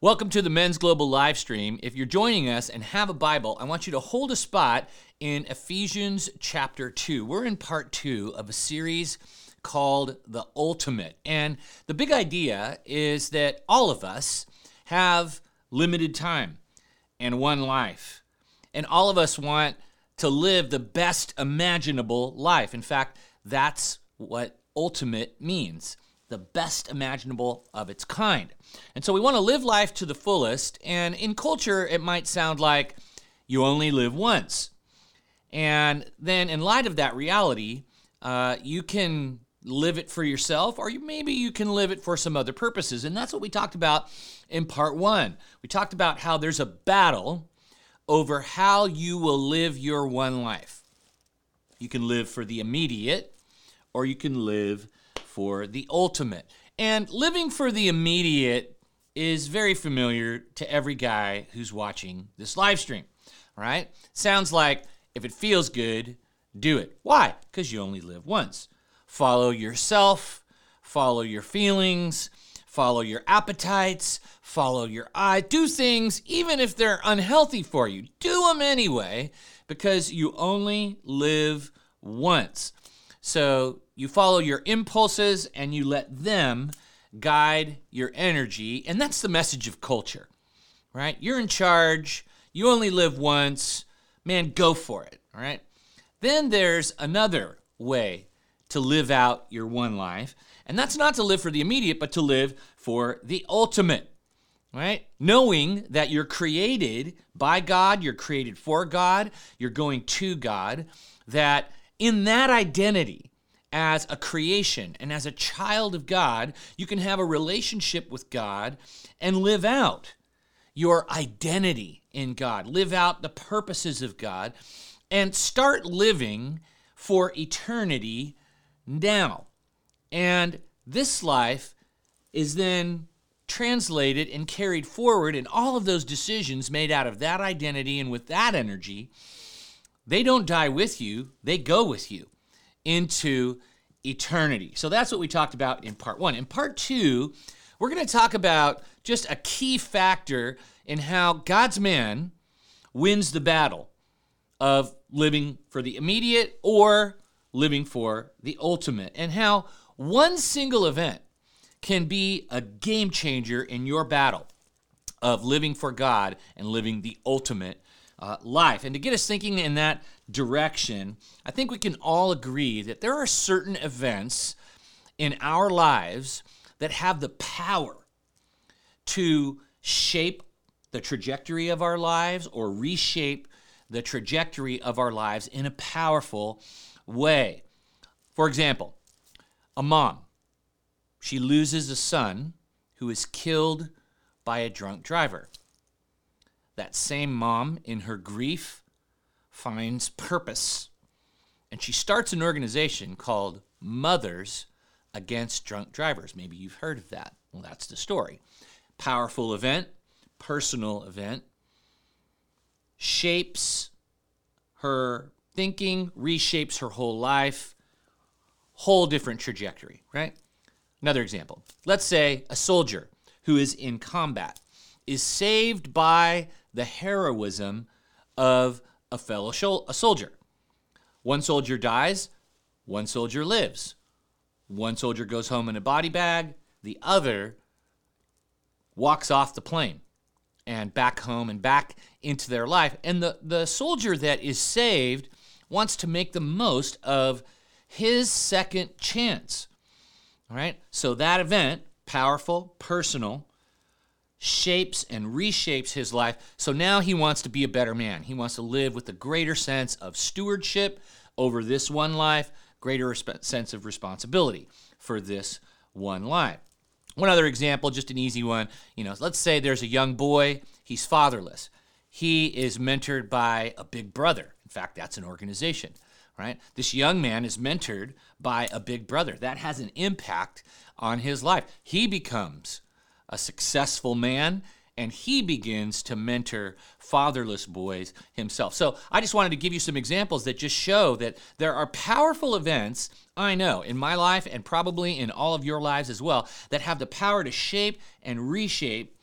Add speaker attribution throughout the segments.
Speaker 1: Welcome to the Men's Global live stream. If you're joining us and have a Bible, I want you to hold a spot in Ephesians chapter 2. We're in part 2 of a series called The Ultimate. And the big idea is that all of us have limited time and one life. And all of us want to live the best imaginable life. In fact, that's what ultimate means the best imaginable of its kind. And so we want to live life to the fullest. And in culture, it might sound like you only live once. And then, in light of that reality, uh, you can live it for yourself, or maybe you can live it for some other purposes. And that's what we talked about in part one. We talked about how there's a battle over how you will live your one life. You can live for the immediate, or you can live for the ultimate. And living for the immediate is very familiar to every guy who's watching this live stream, right? Sounds like if it feels good, do it. Why? Because you only live once. Follow yourself, follow your feelings, follow your appetites, follow your eye. Do things even if they're unhealthy for you. Do them anyway because you only live once. So you follow your impulses and you let them guide your energy. And that's the message of culture, right? You're in charge. You only live once. Man, go for it, all right? Then there's another way to live out your one life. And that's not to live for the immediate, but to live for the ultimate, right? Knowing that you're created by God, you're created for God, you're going to God, that in that identity, as a creation and as a child of God, you can have a relationship with God and live out your identity in God, live out the purposes of God, and start living for eternity now. And this life is then translated and carried forward, and all of those decisions made out of that identity and with that energy they don't die with you, they go with you into eternity. So that's what we talked about in part one. In part two, we're going to talk about just a key factor in how God's man wins the battle of living for the immediate or living for the ultimate, and how one single event can be a game changer in your battle of living for God and living the ultimate uh, life. And to get us thinking in that direction, I think we can all agree that there are certain events in our lives that have the power to shape the trajectory of our lives or reshape the trajectory of our lives in a powerful way. For example, a mom, she loses a son who is killed by a drunk driver. That same mom, in her grief, finds purpose. And she starts an organization called Mothers Against Drunk Drivers. Maybe you've heard of that. Well, that's the story. Powerful event, personal event, shapes her thinking, reshapes her whole life, whole different trajectory, right? Another example. Let's say a soldier who is in combat is saved by the heroism of a fellow a soldier. One soldier dies, one soldier lives. One soldier goes home in a body bag, the other walks off the plane and back home and back into their life. And the, the soldier that is saved wants to make the most of his second chance. All right? So that event, powerful, personal, shapes and reshapes his life. So now he wants to be a better man. He wants to live with a greater sense of stewardship over this one life, greater resp- sense of responsibility for this one life. One other example, just an easy one. You know, let's say there's a young boy, he's fatherless. He is mentored by a big brother. In fact, that's an organization, right? This young man is mentored by a big brother. That has an impact on his life. He becomes a successful man, and he begins to mentor fatherless boys himself. So I just wanted to give you some examples that just show that there are powerful events, I know, in my life and probably in all of your lives as well, that have the power to shape and reshape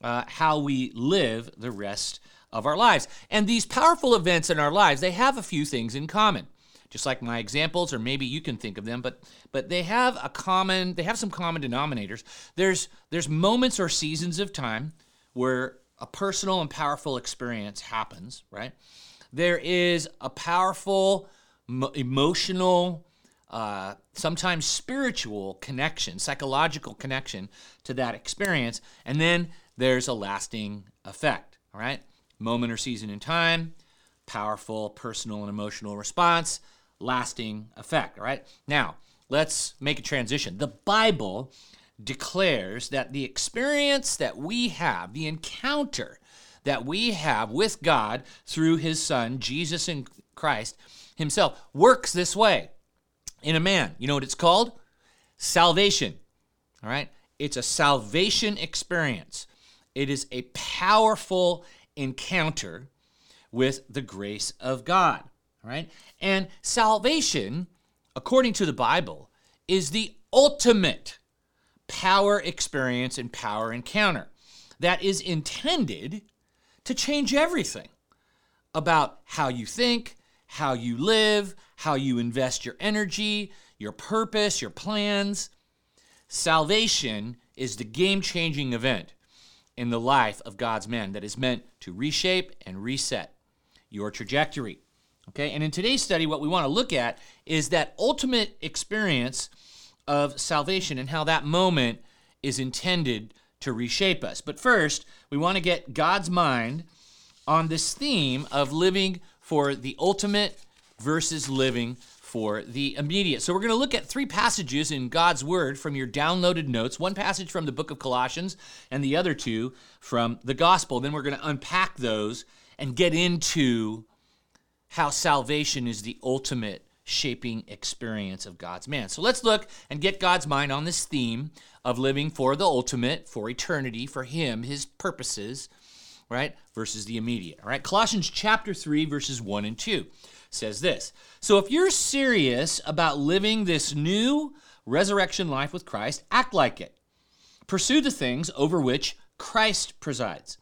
Speaker 1: uh, how we live the rest of our lives. And these powerful events in our lives, they have a few things in common. Just like my examples, or maybe you can think of them, but but they have a common, they have some common denominators. There's there's moments or seasons of time where a personal and powerful experience happens, right? There is a powerful emotional, uh, sometimes spiritual connection, psychological connection to that experience, and then there's a lasting effect, all right? Moment or season in time, powerful personal and emotional response, lasting effect, all right? Now, let's make a transition. The Bible declares that the experience that we have, the encounter that we have with God through his Son, Jesus in Christ himself, works this way in a man. You know what it's called? Salvation. All right? It's a salvation experience. It is a powerful encounter with the grace of God. Right? And salvation, according to the Bible, is the ultimate power experience and power encounter that is intended to change everything about how you think, how you live, how you invest your energy, your purpose, your plans. Salvation is the game changing event in the life of God's man that is meant to reshape and reset your trajectory. Okay, and in today's study, what we want to look at is that ultimate experience of salvation and how that moment is intended to reshape us. But first, we want to get God's mind on this theme of living for the ultimate versus living for the immediate. So we're going to look at three passages in God's Word from your downloaded notes one passage from the book of Colossians, and the other two from the Gospel. Then we're going to unpack those and get into how salvation is the ultimate shaping experience of God's man. So let's look and get God's mind on this theme of living for the ultimate, for eternity, for Him, His purposes, right? Versus the immediate. All right. Colossians chapter 3, verses 1 and 2 says this. So if you're serious about living this new resurrection life with Christ, act like it. Pursue the things over which Christ presides.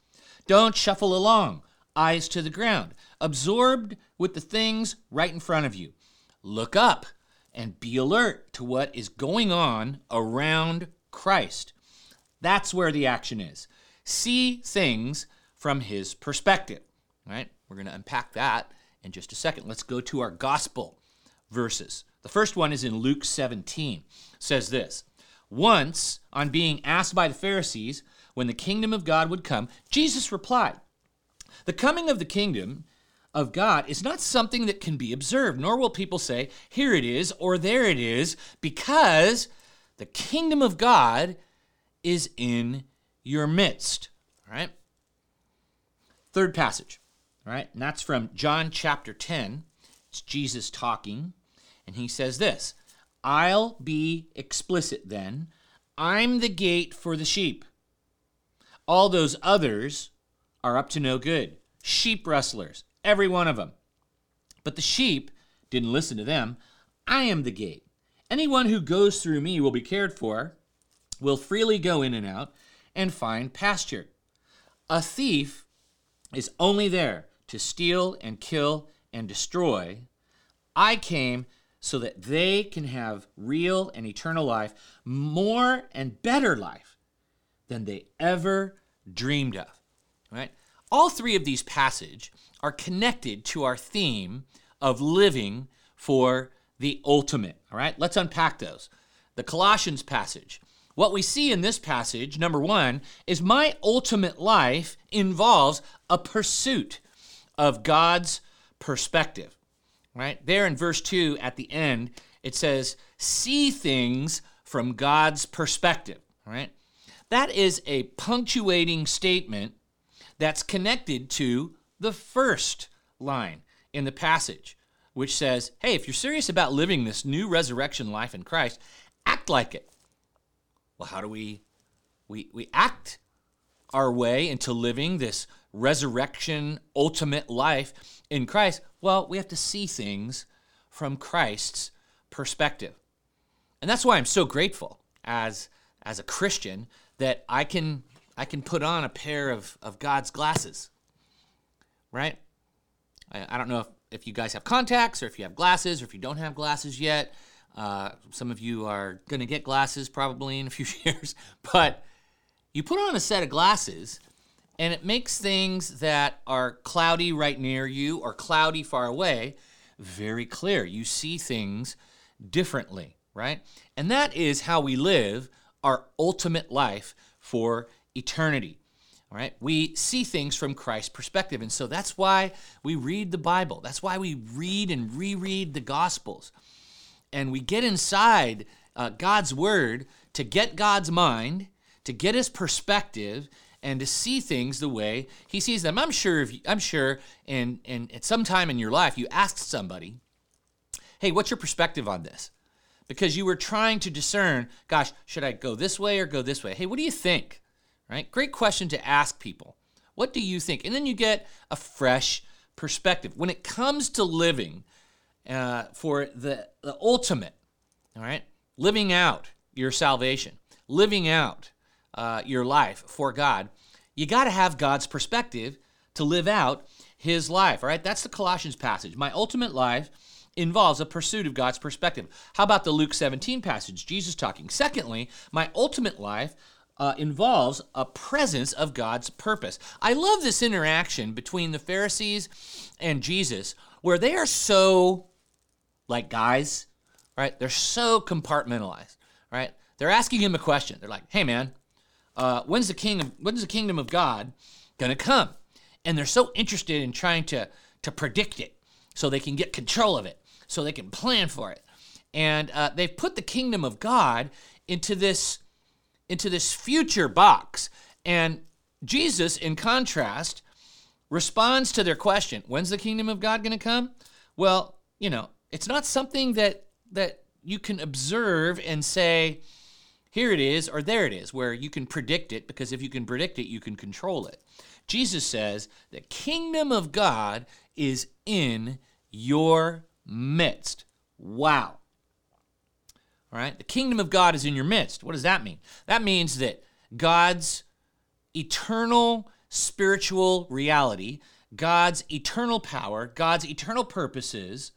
Speaker 1: Don't shuffle along, eyes to the ground, absorbed with the things right in front of you look up and be alert to what is going on around Christ. That's where the action is. See things from his perspective. Right? We're going to unpack that in just a second. Let's go to our gospel verses. The first one is in Luke 17. It says this: Once on being asked by the Pharisees when the kingdom of God would come, Jesus replied, "The coming of the kingdom of God is not something that can be observed, nor will people say, here it is or there it is, because the kingdom of God is in your midst. All right? Third passage, all right? And that's from John chapter 10. It's Jesus talking, and he says this I'll be explicit then. I'm the gate for the sheep. All those others are up to no good. Sheep rustlers, every one of them. But the sheep didn't listen to them. I am the gate. Anyone who goes through me will be cared for, will freely go in and out, and find pasture. A thief is only there to steal and kill and destroy. I came so that they can have real and eternal life, more and better life than they ever dreamed of. Right? All three of these passages are connected to our theme of living for the ultimate. All right, let's unpack those. The Colossians passage. What we see in this passage, number one, is my ultimate life involves a pursuit of God's perspective. Right? There in verse 2 at the end, it says, see things from God's perspective. Right? That is a punctuating statement that's connected to the first line in the passage, which says, Hey, if you're serious about living this new resurrection life in Christ, act like it. Well, how do we we we act our way into living this resurrection ultimate life in Christ? Well, we have to see things from Christ's perspective. And that's why I'm so grateful as as a Christian that I can I can put on a pair of, of God's glasses, right? I, I don't know if, if you guys have contacts or if you have glasses or if you don't have glasses yet. Uh, some of you are going to get glasses probably in a few years, but you put on a set of glasses and it makes things that are cloudy right near you or cloudy far away very clear. You see things differently, right? And that is how we live our ultimate life for eternity. All right? We see things from Christ's perspective. And so that's why we read the Bible. That's why we read and reread the Gospels. And we get inside uh, God's Word to get God's mind, to get His perspective, and to see things the way He sees them. I'm sure, if you, I'm sure, and and at some time in your life, you asked somebody, "Hey, what's your perspective on this?" Because you were trying to discern, gosh, should I go this way or go this way? Hey, what do you think? Right? Great question to ask people. What do you think? And then you get a fresh perspective. When it comes to living uh, for the, the ultimate, all right, living out your salvation, living out uh, your life for God, you got to have God's perspective to live out his life, all right? That's the Colossians passage. My ultimate life involves a pursuit of God's perspective. How about the Luke 17 passage? Jesus talking. Secondly, my ultimate life uh, involves a presence of God's purpose. I love this interaction between the Pharisees and Jesus, where they are so like guys, right? They're so compartmentalized, right? They're asking him a question. They're like, "Hey, man, uh, when's the kingdom? When's the kingdom of God gonna come?" And they're so interested in trying to to predict it, so they can get control of it, so they can plan for it. And uh, they've put the kingdom of God into this into this future box. And Jesus, in contrast, responds to their question When's the kingdom of God going to come? Well, you know, it's not something that, that you can observe and say, here it is or there it is, where you can predict it, because if you can predict it, you can control it. Jesus says, the kingdom of God is in your midst. Wow. All right? The kingdom of God is in your midst. What does that mean? That means that God's eternal spiritual reality, God's eternal power, God's eternal purposes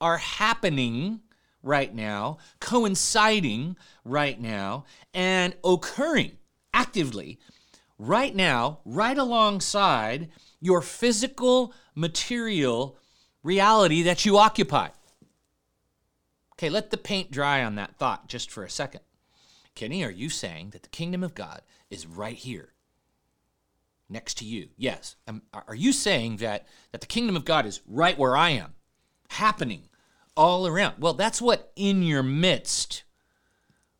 Speaker 1: are happening right now, coinciding right now, and occurring actively right now, right alongside your physical, material reality that you occupy. Okay, let the paint dry on that thought just for a second. Kenny, are you saying that the kingdom of God is right here, next to you? Yes. Um, are you saying that, that the kingdom of God is right where I am, happening all around? Well, that's what in your midst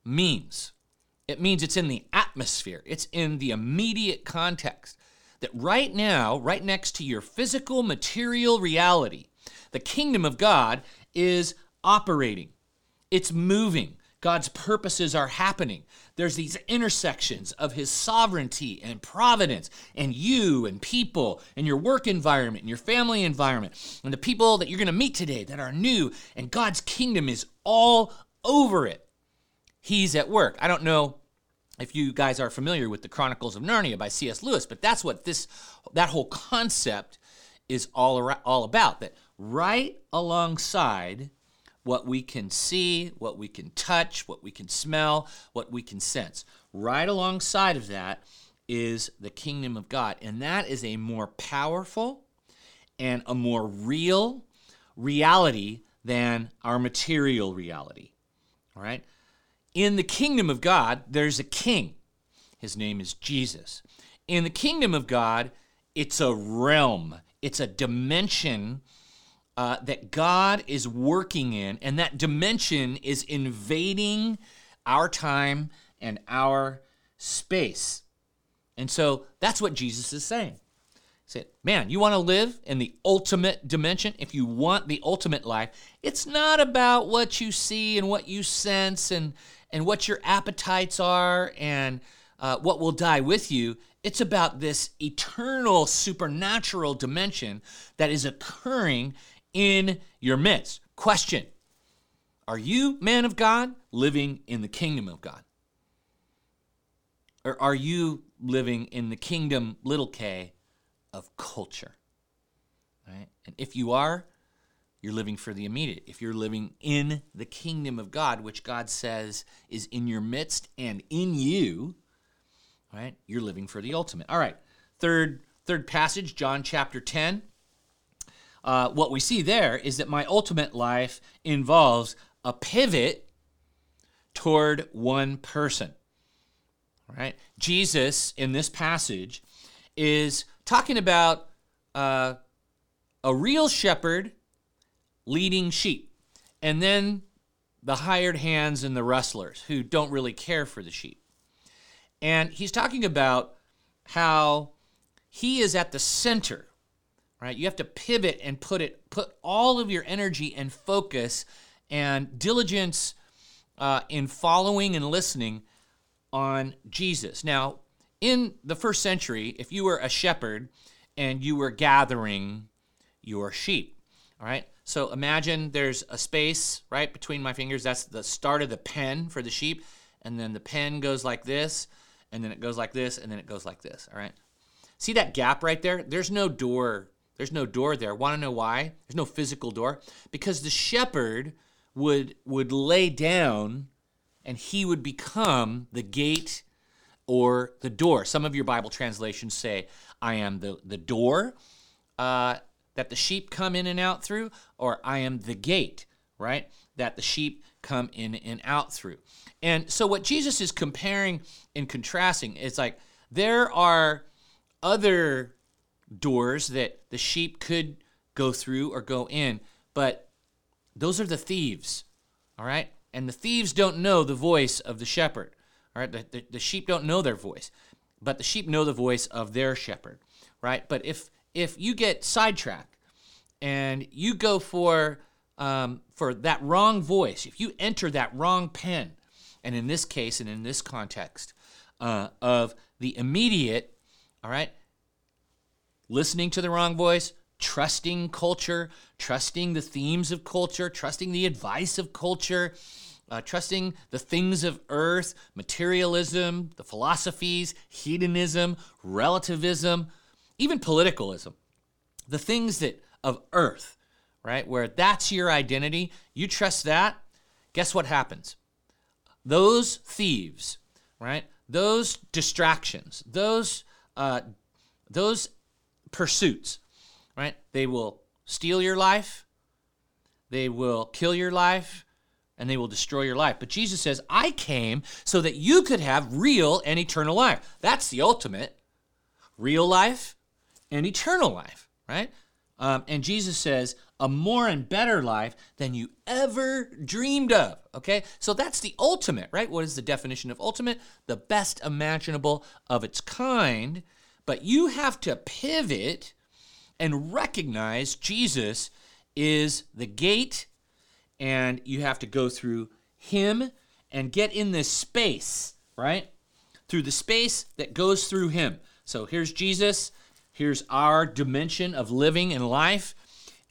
Speaker 1: means. It means it's in the atmosphere, it's in the immediate context. That right now, right next to your physical material reality, the kingdom of God is operating, it's moving. God's purposes are happening. There's these intersections of His sovereignty and providence, and you and people, and your work environment, and your family environment, and the people that you're going to meet today that are new, and God's kingdom is all over it. He's at work. I don't know if you guys are familiar with the Chronicles of Narnia by C.S. Lewis, but that's what this that whole concept is all around, all about. That right alongside what we can see, what we can touch, what we can smell, what we can sense. Right alongside of that is the kingdom of God. And that is a more powerful and a more real reality than our material reality. All right? In the kingdom of God, there's a king. His name is Jesus. In the kingdom of God, it's a realm, it's a dimension uh, that God is working in, and that dimension is invading our time and our space. And so that's what Jesus is saying. He said, Man, you want to live in the ultimate dimension? If you want the ultimate life, it's not about what you see and what you sense and, and what your appetites are and uh, what will die with you. It's about this eternal supernatural dimension that is occurring in your midst. Question Are you, man of God, living in the kingdom of God? Or are you living in the kingdom, little k, of culture? Right? And if you are, you're living for the immediate. If you're living in the kingdom of God, which God says is in your midst and in you, right? You're living for the ultimate. All right. Third third passage, John chapter 10. Uh, what we see there is that my ultimate life involves a pivot toward one person. Right? Jesus in this passage is talking about uh, a real shepherd leading sheep, and then the hired hands and the rustlers who don't really care for the sheep. And he's talking about how he is at the center, right? You have to pivot and put it, put all of your energy and focus and diligence uh, in following and listening on Jesus. Now, in the first century, if you were a shepherd and you were gathering your sheep, all right, so imagine there's a space right between my fingers. That's the start of the pen for the sheep. And then the pen goes like this, and then it goes like this, and then it goes like this. All right. See that gap right there? There's no door. There's no door there. Want to know why? There's no physical door. Because the shepherd would would lay down and he would become the gate or the door. Some of your Bible translations say, I am the, the door. Uh, that the sheep come in and out through, or I am the gate, right? That the sheep come in and out through. And so what Jesus is comparing and contrasting is like there are other doors that the sheep could go through or go in, but those are the thieves, all right? And the thieves don't know the voice of the shepherd, all right? The, the, the sheep don't know their voice, but the sheep know the voice of their shepherd, right? But if if you get sidetracked and you go for um, for that wrong voice, if you enter that wrong pen, and in this case and in this context uh, of the immediate, all right, listening to the wrong voice, trusting culture, trusting the themes of culture, trusting the advice of culture, uh, trusting the things of earth, materialism, the philosophies, hedonism, relativism, even politicalism, the things that of earth, right? Where that's your identity, you trust that, guess what happens? Those thieves, right? Those distractions, those uh, those pursuits, right? They will steal your life, they will kill your life, and they will destroy your life. But Jesus says, I came so that you could have real and eternal life. That's the ultimate real life and eternal life, right? Um, and Jesus says, a more and better life than you ever dreamed of. Okay? So that's the ultimate, right? What is the definition of ultimate? The best imaginable of its kind. But you have to pivot and recognize Jesus is the gate, and you have to go through Him and get in this space, right? Through the space that goes through Him. So here's Jesus. Here's our dimension of living and life.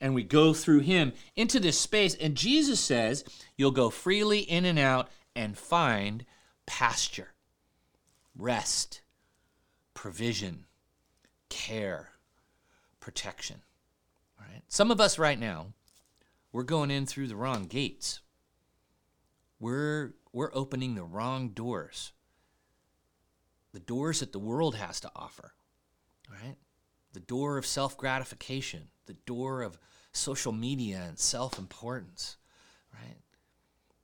Speaker 1: And we go through him into this space. And Jesus says, You'll go freely in and out and find pasture, rest, provision, care, protection. All right? Some of us right now, we're going in through the wrong gates. We're, we're opening the wrong doors, the doors that the world has to offer. All right? the door of self gratification, the door of social media and self importance, right?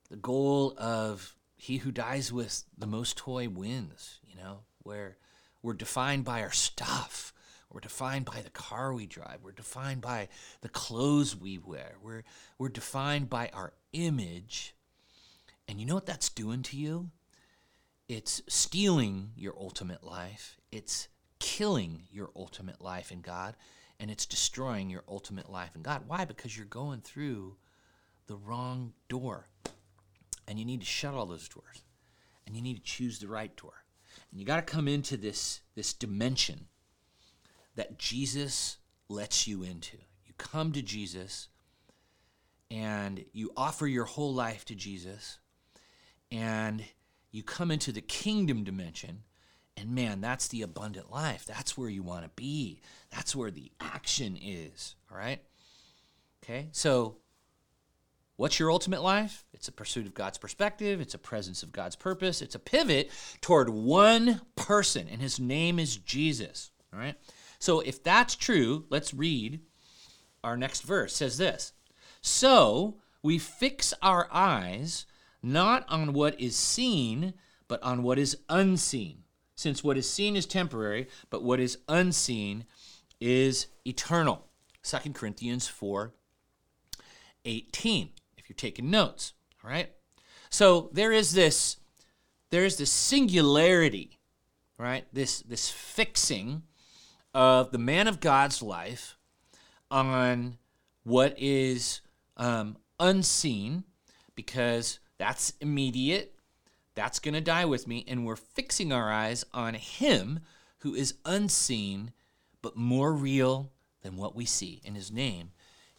Speaker 1: The goal of he who dies with the most toy wins, you know, where we're defined by our stuff. We're defined by the car we drive. We're defined by the clothes we wear. We're, we're defined by our image. And you know what that's doing to you? It's stealing your ultimate life. It's killing your ultimate life in God and it's destroying your ultimate life in God. Why? Because you're going through the wrong door. And you need to shut all those doors. And you need to choose the right door. And you got to come into this this dimension that Jesus lets you into. You come to Jesus and you offer your whole life to Jesus and you come into the kingdom dimension And man, that's the abundant life. That's where you want to be. That's where the action is. All right? Okay? So, what's your ultimate life? It's a pursuit of God's perspective, it's a presence of God's purpose, it's a pivot toward one person, and his name is Jesus. All right? So, if that's true, let's read our next verse. It says this So, we fix our eyes not on what is seen, but on what is unseen. Since what is seen is temporary, but what is unseen is eternal. 2 Corinthians 4 18, if you're taking notes. All right? So there is this, there is this singularity, right? This this fixing of the man of God's life on what is um, unseen, because that's immediate. That's going to die with me. And we're fixing our eyes on Him who is unseen, but more real than what we see. And His name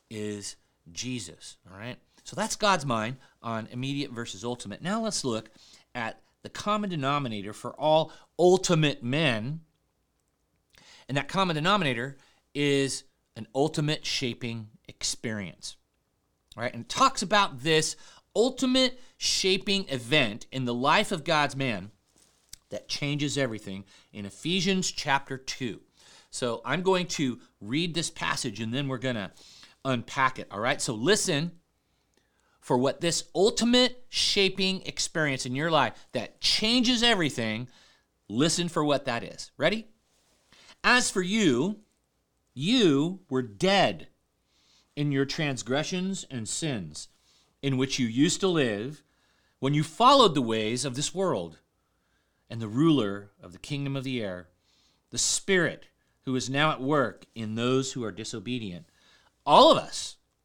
Speaker 1: is Jesus. All right? So that's God's mind on immediate versus ultimate. Now let's look at the common denominator for all ultimate men. And that common denominator is an ultimate shaping experience. All right? And talks about this ultimate shaping event in the life of God's man that changes everything in Ephesians chapter 2. So I'm going to read this passage and then we're going to unpack it. All right? So listen for what this ultimate shaping experience in your life that changes everything, listen for what that is. Ready? As for you, you were dead in your transgressions and sins in which you used to live when you followed the ways of this world and the ruler of the kingdom of the air, the Spirit who is now at work in those who are disobedient. All of us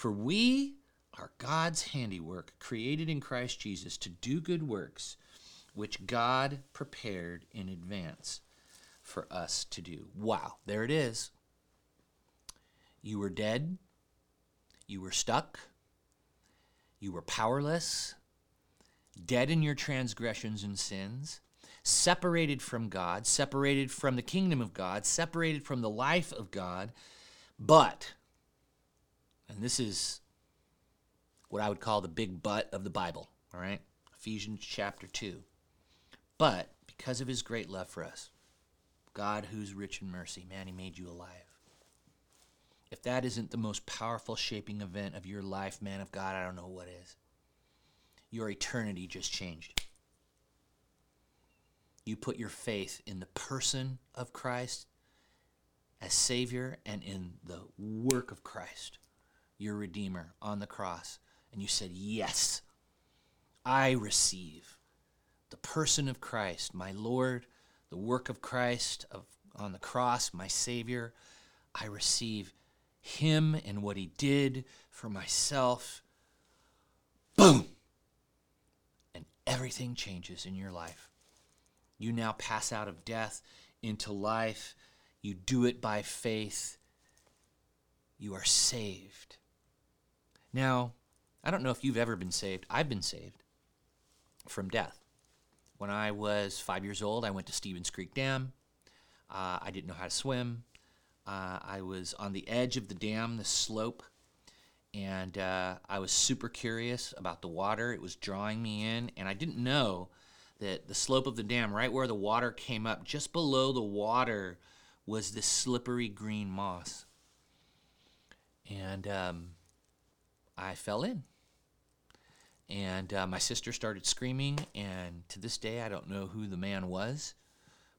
Speaker 1: For we are God's handiwork, created in Christ Jesus to do good works, which God prepared in advance for us to do. Wow, there it is. You were dead, you were stuck you were powerless, dead in your transgressions and sins, separated from God, separated from the kingdom of God, separated from the life of God. But, and this is what I would call the big but of the Bible, all right? Ephesians chapter 2. But because of his great love for us, God who's rich in mercy, man, he made you alive. If that isn't the most powerful shaping event of your life, man of God, I don't know what is. Your eternity just changed. You put your faith in the person of Christ as Savior and in the work of Christ, your Redeemer, on the cross. And you said, Yes, I receive the person of Christ, my Lord, the work of Christ of, on the cross, my Savior. I receive him and what he did for myself. Boom! And everything changes in your life. You now pass out of death into life. You do it by faith. You are saved. Now, I don't know if you've ever been saved. I've been saved from death. When I was five years old, I went to Stevens Creek Dam. Uh, I didn't know how to swim. Uh, I was on the edge of the dam, the slope, and uh, I was super curious about the water. It was drawing me in, and I didn't know that the slope of the dam, right where the water came up, just below the water was this slippery green moss. And um, I fell in. And uh, my sister started screaming, and to this day, I don't know who the man was,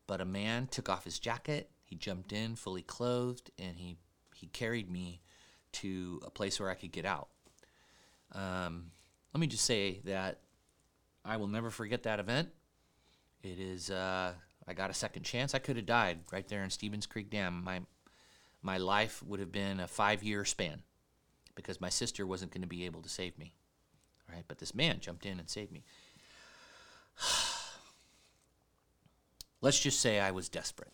Speaker 1: but a man took off his jacket. He jumped in fully clothed, and he, he carried me to a place where I could get out. Um, let me just say that I will never forget that event. It is, uh, I got a second chance. I could have died right there in Stevens Creek Dam. My, my life would have been a five year span because my sister wasn't going to be able to save me. Right? But this man jumped in and saved me. Let's just say I was desperate.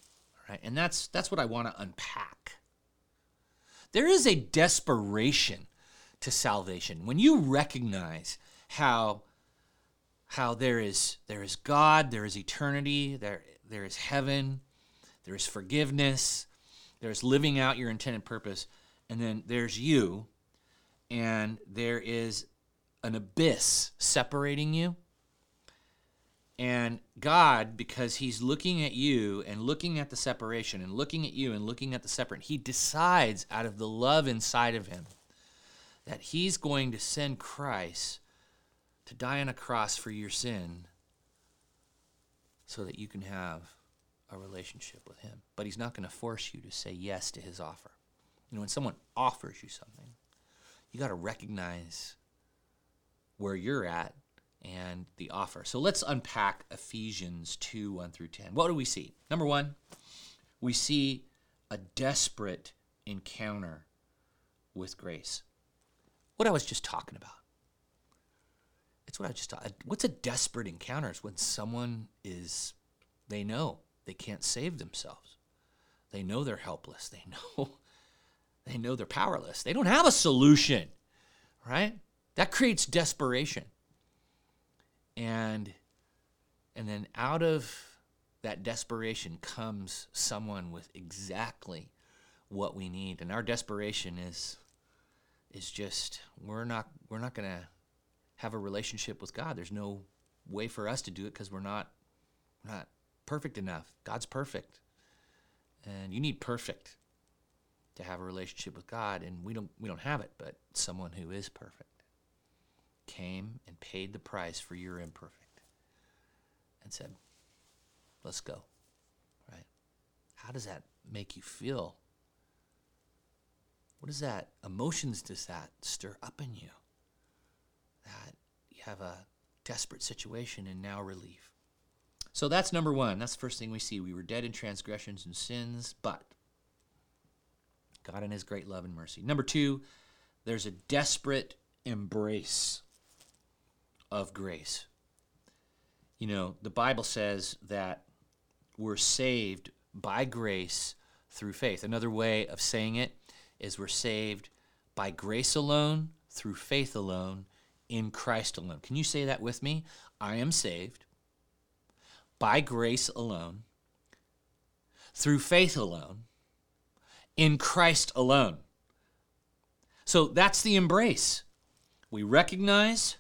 Speaker 1: Right? And that's that's what I want to unpack. There is a desperation to salvation. When you recognize how how there is there is God, there is eternity, there there is heaven, there is forgiveness, there's living out your intended purpose, and then there's you, and there is an abyss separating you. And God, because He's looking at you and looking at the separation and looking at you and looking at the separate, He decides out of the love inside of Him that He's going to send Christ to die on a cross for your sin so that you can have a relationship with Him. But He's not going to force you to say yes to His offer. You know, when someone offers you something, you got to recognize where you're at and the offer. So let's unpack Ephesians 2 1 through 10. What do we see? Number one, we see a desperate encounter with grace. What I was just talking about. It's what I just thought. Uh, what's a desperate encounter? It's when someone is, they know they can't save themselves. They know they're helpless. They know, they know they're powerless. They don't have a solution, right? That creates desperation. And, and then out of that desperation comes someone with exactly what we need. And our desperation is, is just, we're not, we're not going to have a relationship with God. There's no way for us to do it because we're not we're not perfect enough. God's perfect. And you need perfect to have a relationship with God and we don't we don't have it, but someone who is perfect came and paid the price for your imperfect and said, "Let's go." Right? How does that make you feel? What does that emotions does that stir up in you? that you have a desperate situation and now relief. So that's number one. That's the first thing we see. We were dead in transgressions and sins, but God in His great love and mercy. Number two, there's a desperate embrace of grace. You know, the Bible says that we're saved by grace through faith. Another way of saying it is we're saved by grace alone, through faith alone, in Christ alone. Can you say that with me? I am saved by grace alone, through faith alone, in Christ alone. So that's the embrace. We recognize,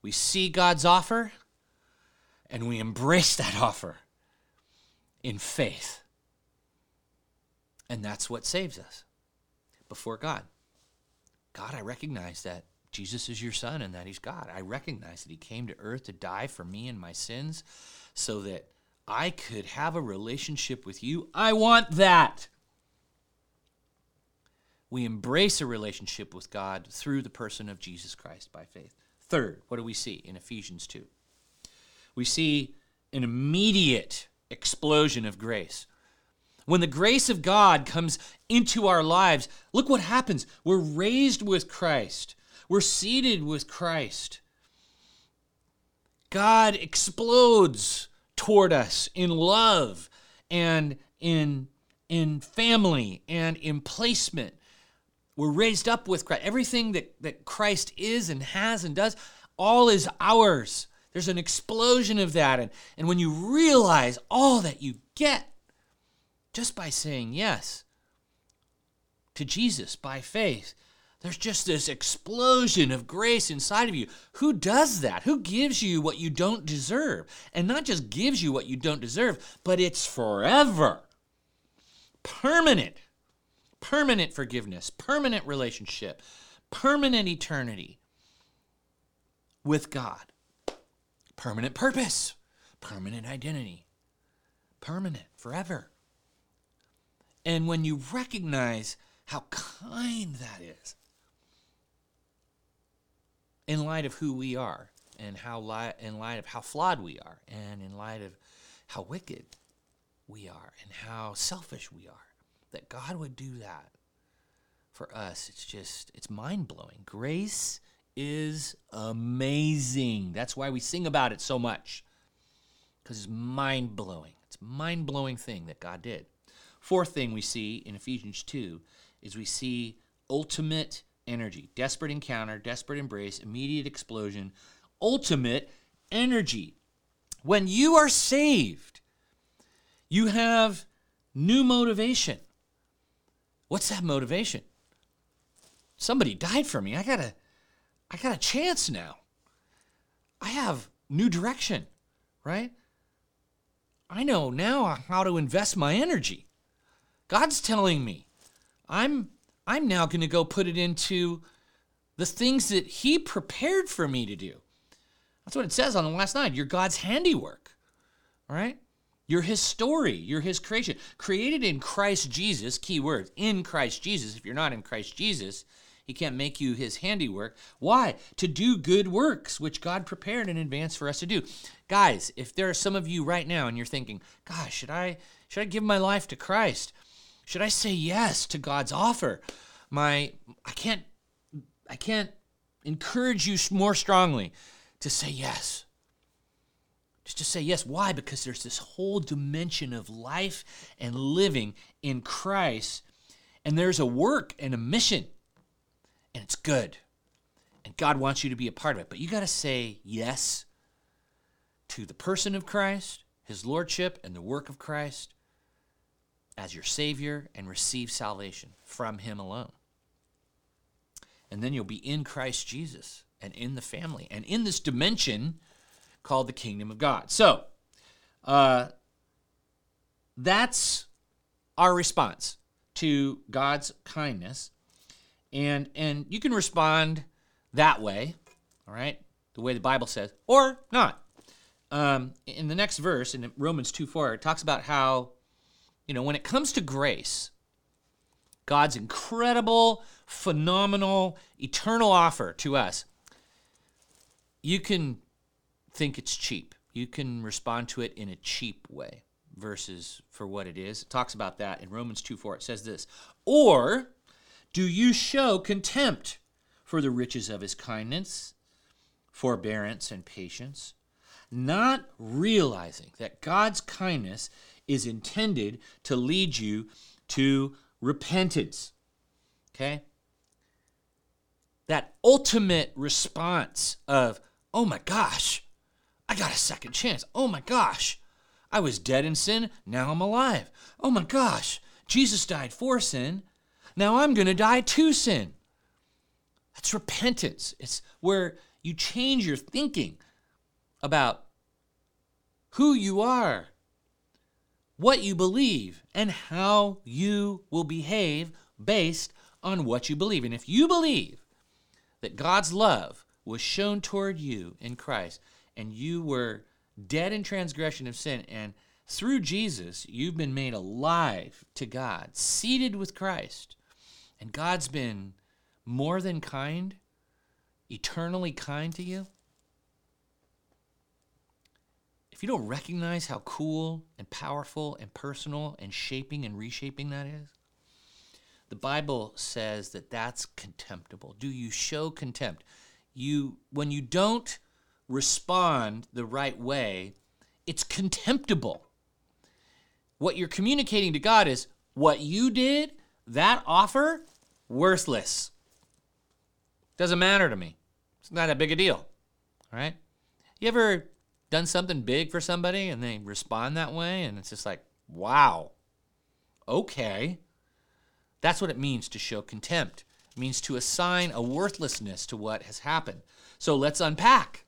Speaker 1: we see God's offer, and we embrace that offer in faith. And that's what saves us before God. God, I recognize that Jesus is your son and that he's God. I recognize that he came to earth to die for me and my sins so that I could have a relationship with you. I want that. We embrace a relationship with God through the person of Jesus Christ by faith. Third, what do we see in Ephesians 2? We see an immediate explosion of grace. When the grace of God comes into our lives, look what happens. We're raised with Christ. We're seated with Christ. God explodes toward us in love and in, in family and in placement. We're raised up with Christ. Everything that, that Christ is and has and does, all is ours. There's an explosion of that. And, and when you realize all that you get just by saying yes to Jesus by faith, There's just this explosion of grace inside of you. Who does that? Who gives you what you don't deserve? And not just gives you what you don't deserve, but it's forever. Permanent. Permanent forgiveness, permanent relationship, permanent eternity with God. Permanent purpose, permanent identity. Permanent, forever. And when you recognize how kind that is, in light of who we are and how li- in light of how flawed we are and in light of how wicked we are and how selfish we are that god would do that for us it's just it's mind-blowing grace is amazing that's why we sing about it so much because it's mind-blowing it's a mind-blowing thing that god did fourth thing we see in ephesians 2 is we see ultimate energy. Desperate encounter, desperate embrace, immediate explosion, ultimate energy. When you are saved, you have new motivation. What's that motivation? Somebody died for me. I got a I got a chance now. I have new direction, right? I know now how to invest my energy. God's telling me I'm I'm now going to go put it into the things that He prepared for me to do. That's what it says on the last night. You're God's handiwork, all right? You're His story. You're His creation. Created in Christ Jesus, key words, in Christ Jesus. If you're not in Christ Jesus, He can't make you His handiwork. Why? To do good works, which God prepared in advance for us to do. Guys, if there are some of you right now and you're thinking, gosh, should I, should I give my life to Christ? Should I say yes to God's offer? My I can't I can't encourage you more strongly to say yes. Just to say yes. Why? Because there's this whole dimension of life and living in Christ, and there's a work and a mission, and it's good. And God wants you to be a part of it. But you got to say yes to the person of Christ, his lordship, and the work of Christ as your Savior and receive salvation from Him alone. And then you'll be in Christ Jesus and in the family and in this dimension called the kingdom of God. So, uh, that's our response to God's kindness. And, and you can respond that way, all right, the way the Bible says, or not. Um, in the next verse, in Romans 2 4, it talks about how you know, when it comes to grace, God's incredible, phenomenal, eternal offer to us, you can think it's cheap. You can respond to it in a cheap way versus for what it is. It talks about that in Romans 2 4. It says this Or do you show contempt for the riches of his kindness, forbearance, and patience, not realizing that God's kindness is intended to lead you to repentance. Okay? That ultimate response of, oh my gosh, I got a second chance. Oh my gosh, I was dead in sin, now I'm alive. Oh my gosh, Jesus died for sin, now I'm going to die to sin. That's repentance. It's where you change your thinking about who you are what you believe and how you will behave based on what you believe. And if you believe that God's love was shown toward you in Christ and you were dead in transgression of sin and through Jesus you've been made alive to God, seated with Christ, and God's been more than kind, eternally kind to you, if you don't recognize how cool and powerful and personal and shaping and reshaping that is, the Bible says that that's contemptible. Do you show contempt? You when you don't respond the right way, it's contemptible. What you're communicating to God is what you did, that offer, worthless. Doesn't matter to me. It's not that big a deal. All right? You ever done something big for somebody and they respond that way and it's just like, wow, okay. That's what it means to show contempt. It means to assign a worthlessness to what has happened. So let's unpack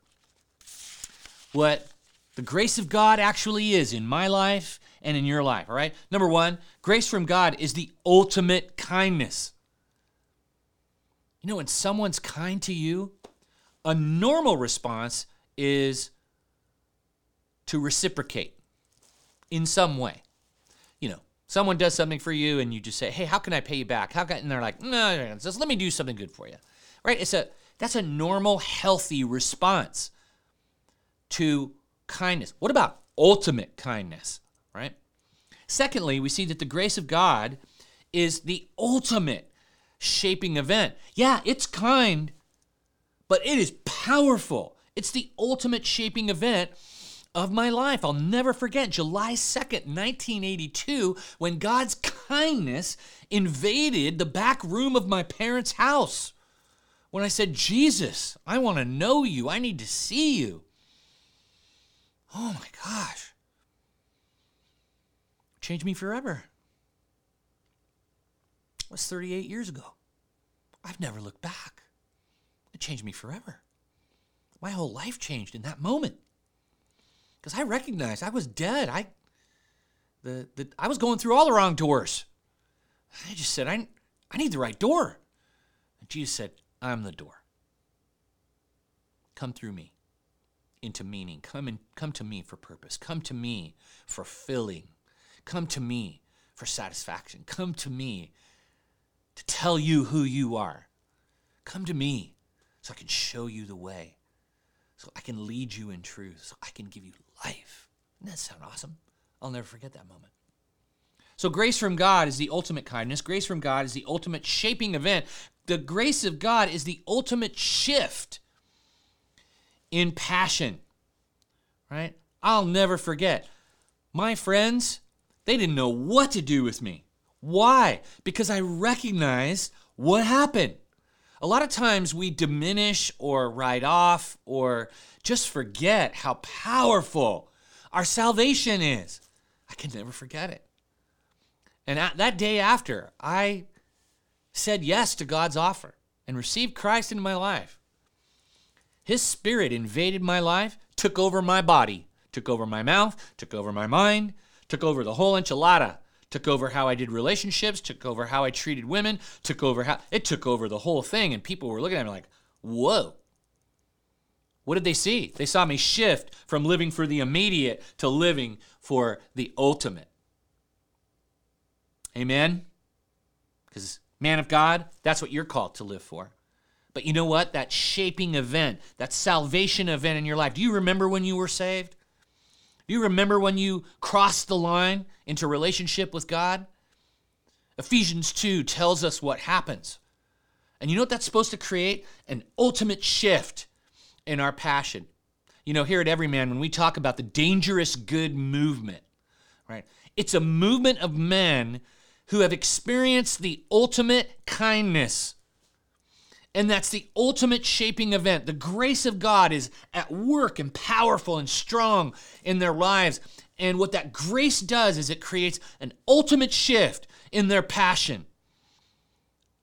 Speaker 1: what the grace of God actually is in my life and in your life, all right? Number one, grace from God is the ultimate kindness. You know, when someone's kind to you, a normal response is to reciprocate in some way. You know, someone does something for you and you just say, "Hey, how can I pay you back?" How can and they're like, "No, just let me do something good for you." Right? It's a that's a normal healthy response to kindness. What about ultimate kindness, right? Secondly, we see that the grace of God is the ultimate shaping event. Yeah, it's kind, but it is powerful. It's the ultimate shaping event of my life. I'll never forget July 2nd, 1982, when God's kindness invaded the back room of my parents' house. When I said, Jesus, I want to know you, I need to see you. Oh my gosh. Changed me forever. It was 38 years ago. I've never looked back. It changed me forever. My whole life changed in that moment. Because I recognized I was dead. I the, the I was going through all the wrong doors. I just said, I, I need the right door. And Jesus said, I'm the door. Come through me into meaning. Come and come to me for purpose. Come to me for filling. Come to me for satisfaction. Come to me to tell you who you are. Come to me so I can show you the way, so I can lead you in truth, so I can give you life. Doesn't that sound awesome? I'll never forget that moment. So, grace from God is the ultimate kindness. Grace from God is the ultimate shaping event. The grace of God is the ultimate shift in passion, right? I'll never forget. My friends, they didn't know what to do with me. Why? Because I recognized what happened. A lot of times we diminish or write off or just forget how powerful our salvation is. I can never forget it. And that day after, I said yes to God's offer and received Christ into my life. His spirit invaded my life, took over my body, took over my mouth, took over my mind, took over the whole enchilada took over how I did relationships, took over how I treated women, took over how it took over the whole thing. And people were looking at me like, whoa. What did they see? They saw me shift from living for the immediate to living for the ultimate. Amen? Because, man of God, that's what you're called to live for. But you know what? That shaping event, that salvation event in your life. Do you remember when you were saved? Do you remember when you crossed the line into relationship with God? Ephesians 2 tells us what happens. And you know what that's supposed to create? An ultimate shift in our passion. You know, here at Everyman, when we talk about the dangerous good movement, right? It's a movement of men who have experienced the ultimate kindness and that's the ultimate shaping event. The grace of God is at work and powerful and strong in their lives. And what that grace does is it creates an ultimate shift in their passion.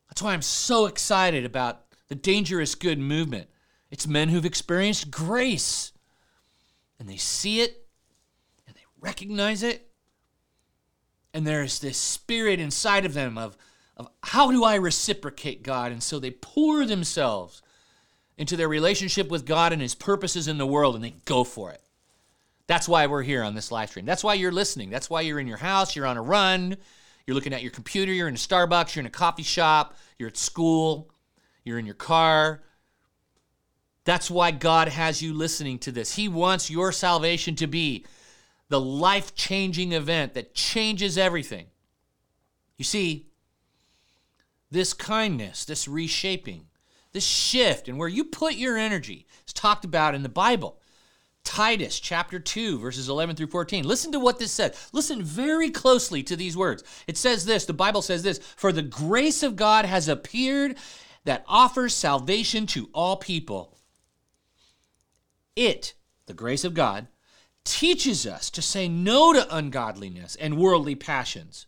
Speaker 1: That's why I'm so excited about the Dangerous Good movement. It's men who've experienced grace and they see it and they recognize it. And there's this spirit inside of them of of how do I reciprocate God? And so they pour themselves into their relationship with God and His purposes in the world and they go for it. That's why we're here on this live stream. That's why you're listening. That's why you're in your house, you're on a run, you're looking at your computer, you're in a Starbucks, you're in a coffee shop, you're at school, you're in your car. That's why God has you listening to this. He wants your salvation to be the life changing event that changes everything. You see, this kindness, this reshaping, this shift, and where you put your energy is talked about in the Bible. Titus chapter 2, verses 11 through 14. Listen to what this says. Listen very closely to these words. It says this the Bible says this For the grace of God has appeared that offers salvation to all people. It, the grace of God, teaches us to say no to ungodliness and worldly passions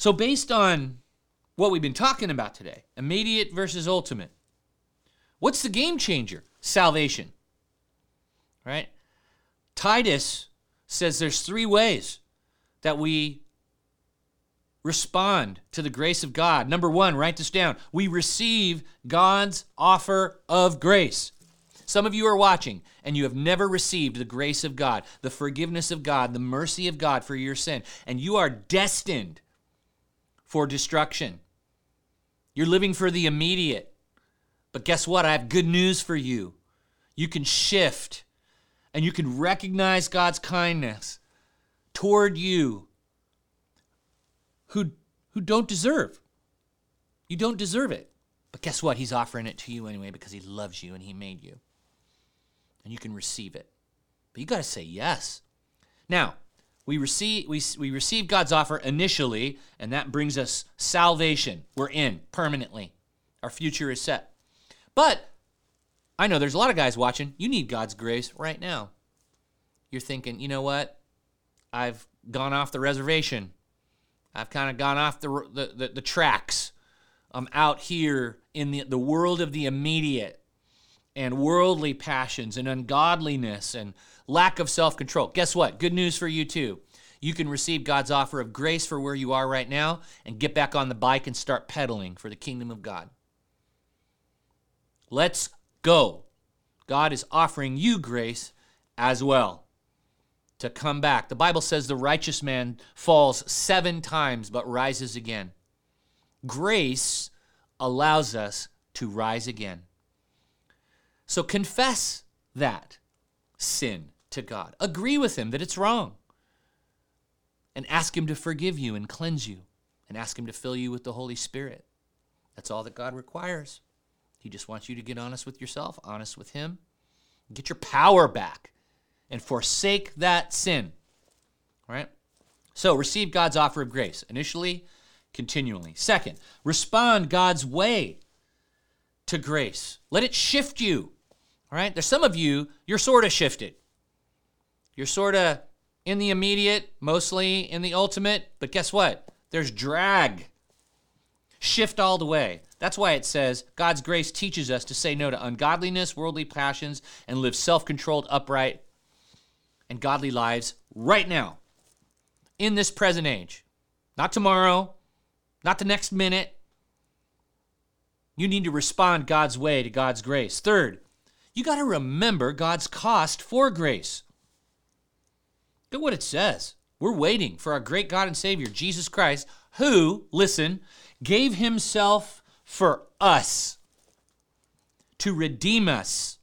Speaker 1: So, based on what we've been talking about today, immediate versus ultimate, what's the game changer? Salvation. Right? Titus says there's three ways that we respond to the grace of God. Number one, write this down. We receive God's offer of grace. Some of you are watching and you have never received the grace of God, the forgiveness of God, the mercy of God for your sin, and you are destined for destruction. You're living for the immediate. But guess what? I have good news for you. You can shift and you can recognize God's kindness toward you who, who don't deserve. You don't deserve it. But guess what? He's offering it to you anyway because he loves you and he made you. And you can receive it. But you got to say yes. Now, we receive, we, we receive God's offer initially, and that brings us salvation. We're in permanently. Our future is set. But I know there's a lot of guys watching. You need God's grace right now. You're thinking, you know what? I've gone off the reservation. I've kind of gone off the, the, the, the tracks. I'm out here in the, the world of the immediate and worldly passions and ungodliness and lack of self control. Guess what? Good news for you too. You can receive God's offer of grace for where you are right now and get back on the bike and start pedaling for the kingdom of God. Let's go. God is offering you grace as well to come back. The Bible says the righteous man falls seven times but rises again. Grace allows us to rise again. So confess that sin to God. Agree with Him that it's wrong. And ask Him to forgive you and cleanse you. And ask Him to fill you with the Holy Spirit. That's all that God requires. He just wants you to get honest with yourself, honest with Him. Get your power back and forsake that sin. All right? So receive God's offer of grace initially, continually. Second, respond God's way to grace. Let it shift you. All right? There's some of you, you're sort of shifted. You're sort of in the immediate, mostly in the ultimate, but guess what? There's drag. Shift all the way. That's why it says God's grace teaches us to say no to ungodliness, worldly passions, and live self controlled, upright, and godly lives right now, in this present age. Not tomorrow, not the next minute. You need to respond God's way to God's grace. Third, you got to remember God's cost for grace. Look at what it says. We're waiting for our great God and Savior, Jesus Christ, who, listen, gave himself for us to redeem us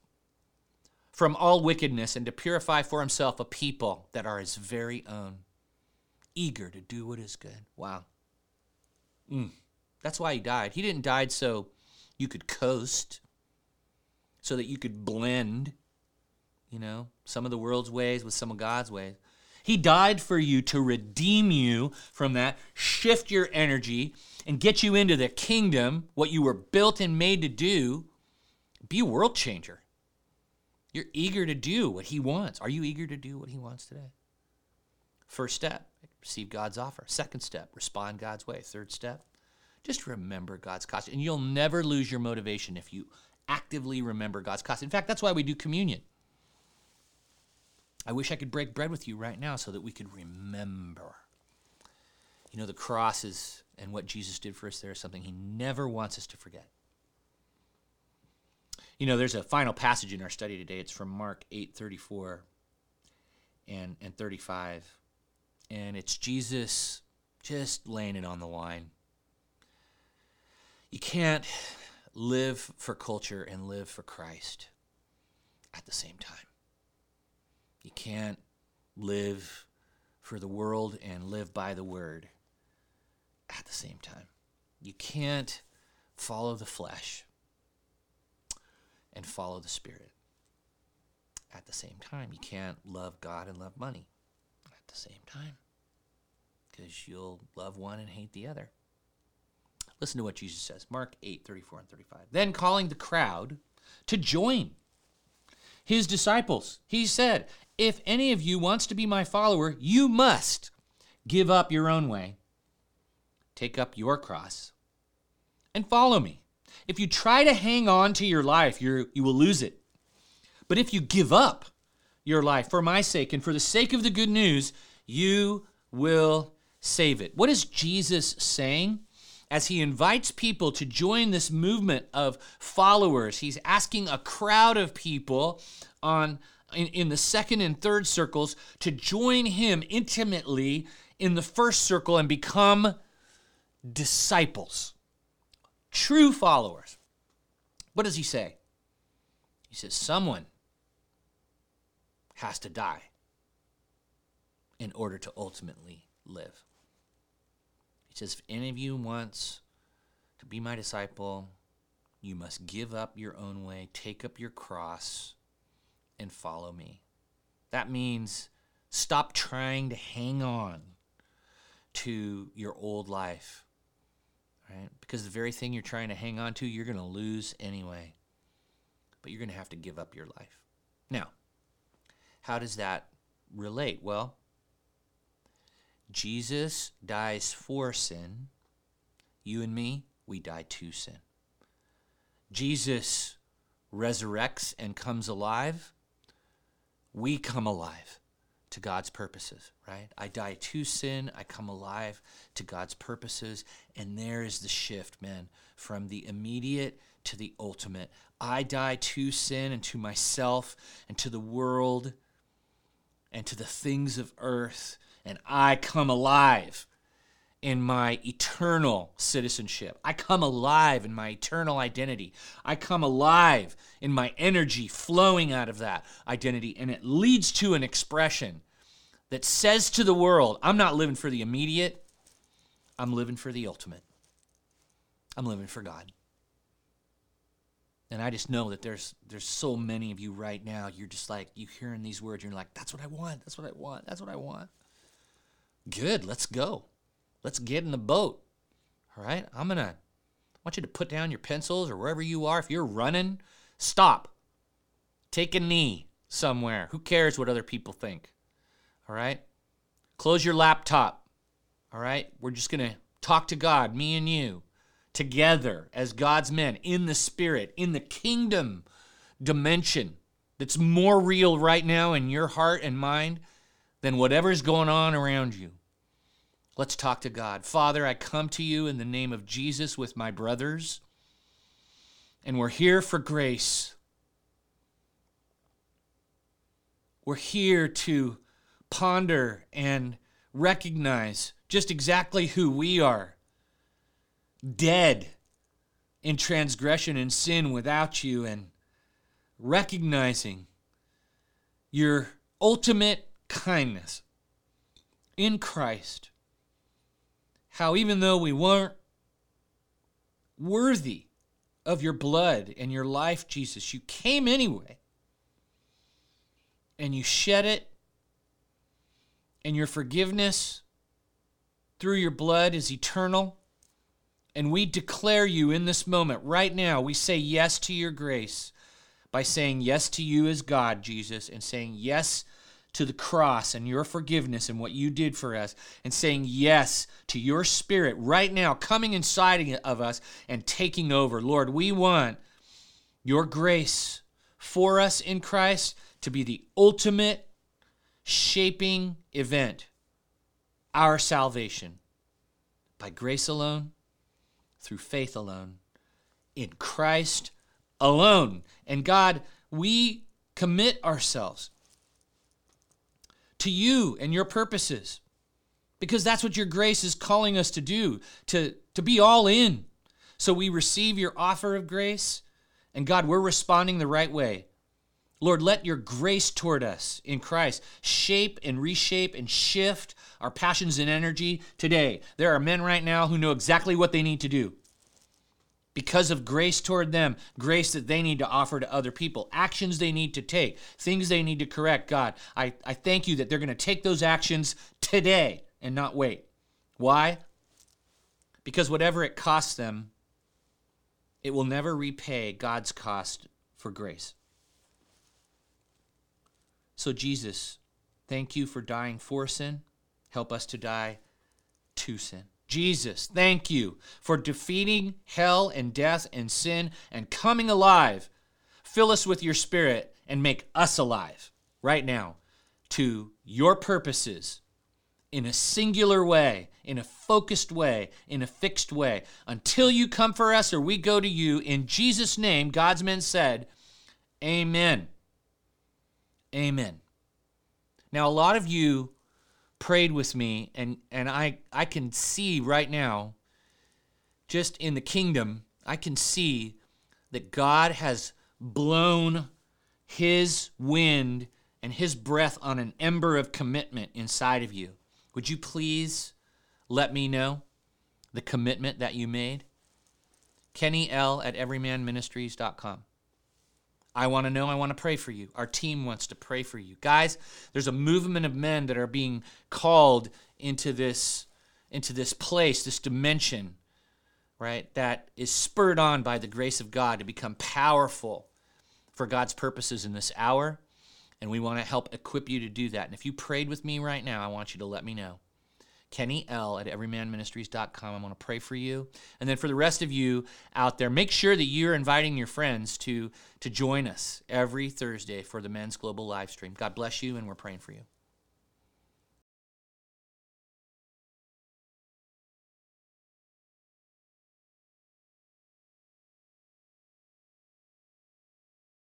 Speaker 1: from all wickedness and to purify for himself a people that are his very own, eager to do what is good. Wow. Mm. That's why he died. He didn't die so you could coast, so that you could blend, you know, some of the world's ways with some of God's ways. He died for you to redeem you from that, shift your energy, and get you into the kingdom, what you were built and made to do. Be a world changer. You're eager to do what He wants. Are you eager to do what He wants today? First step, receive God's offer. Second step, respond God's way. Third step, just remember God's cost. And you'll never lose your motivation if you actively remember God's cost. In fact, that's why we do communion. I wish I could break bread with you right now so that we could remember. You know, the cross is and what Jesus did for us there is something he never wants us to forget. You know, there's a final passage in our study today. It's from Mark 8 34 and, and 35. And it's Jesus just laying it on the line. You can't live for culture and live for Christ at the same time. You can't live for the world and live by the word at the same time. You can't follow the flesh and follow the Spirit at the same time. You can't love God and love money at the same time because you'll love one and hate the other. Listen to what Jesus says Mark 8 34 and 35. Then calling the crowd to join his disciples, he said, If any of you wants to be my follower, you must give up your own way, take up your cross, and follow me. If you try to hang on to your life, you you will lose it. But if you give up your life for my sake and for the sake of the good news, you will save it. What is Jesus saying? As he invites people to join this movement of followers, he's asking a crowd of people on in, in the second and third circles to join him intimately in the first circle and become disciples, true followers. What does he say? He says, Someone has to die in order to ultimately live. Says, If any of you wants to be my disciple, you must give up your own way, take up your cross, and follow me. That means stop trying to hang on to your old life, right? Because the very thing you're trying to hang on to, you're going to lose anyway. But you're going to have to give up your life. Now, how does that relate? Well, Jesus dies for sin. You and me, we die to sin. Jesus resurrects and comes alive. We come alive to God's purposes, right? I die to sin, I come alive to God's purposes, and there is the shift, man, from the immediate to the ultimate. I die to sin and to myself and to the world and to the things of earth, and I come alive in my eternal citizenship. I come alive in my eternal identity. I come alive in my energy flowing out of that identity. And it leads to an expression that says to the world, I'm not living for the immediate, I'm living for the ultimate. I'm living for God. And I just know that there's there's so many of you right now. You're just like you hearing these words. You're like, that's what I want. That's what I want. That's what I want. Good. Let's go. Let's get in the boat. All right. I'm gonna. I want you to put down your pencils or wherever you are. If you're running, stop. Take a knee somewhere. Who cares what other people think? All right. Close your laptop. All right. We're just gonna talk to God, me and you together as God's men in the spirit, in the kingdom dimension that's more real right now in your heart and mind than whatever's going on around you. Let's talk to God. Father, I come to you in the name of Jesus with my brothers, and we're here for grace. We're here to ponder and recognize just exactly who we are dead in transgression and sin without you and recognizing your ultimate kindness in Christ. How even though we weren't worthy of your blood and your life, Jesus, you came anyway. And you shed it. And your forgiveness through your blood is eternal. And we declare you in this moment, right now, we say yes to your grace by saying yes to you as God, Jesus, and saying yes to the cross and your forgiveness and what you did for us, and saying yes to your spirit right now, coming inside of us and taking over. Lord, we want your grace for us in Christ to be the ultimate shaping event, our salvation. By grace alone, through faith alone, in Christ alone. And God, we commit ourselves to you and your purposes because that's what your grace is calling us to do, to, to be all in. So we receive your offer of grace, and God, we're responding the right way. Lord, let your grace toward us in Christ shape and reshape and shift our passions and energy today. There are men right now who know exactly what they need to do because of grace toward them, grace that they need to offer to other people, actions they need to take, things they need to correct. God, I, I thank you that they're going to take those actions today and not wait. Why? Because whatever it costs them, it will never repay God's cost for grace. So, Jesus, thank you for dying for sin. Help us to die to sin. Jesus, thank you for defeating hell and death and sin and coming alive. Fill us with your spirit and make us alive right now to your purposes in a singular way, in a focused way, in a fixed way, until you come for us or we go to you. In Jesus' name, God's men said, Amen. Amen. Now, a lot of you prayed with me, and, and I, I can see right now, just in the kingdom, I can see that God has blown his wind and his breath on an ember of commitment inside of you. Would you please let me know the commitment that you made? Kenny L at everymanministries.com. I want to know. I want to pray for you. Our team wants to pray for you. Guys, there's a movement of men that are being called into this into this place, this dimension, right? That is spurred on by the grace of God to become powerful for God's purposes in this hour and we want to help equip you to do that. And if you prayed with me right now, I want you to let me know. Kenny L at everymanministries.com. I'm going to pray for you. And then for the rest of you out there, make sure that you're inviting your friends to, to join us every Thursday for the Men's Global live stream. God bless you, and we're praying for you.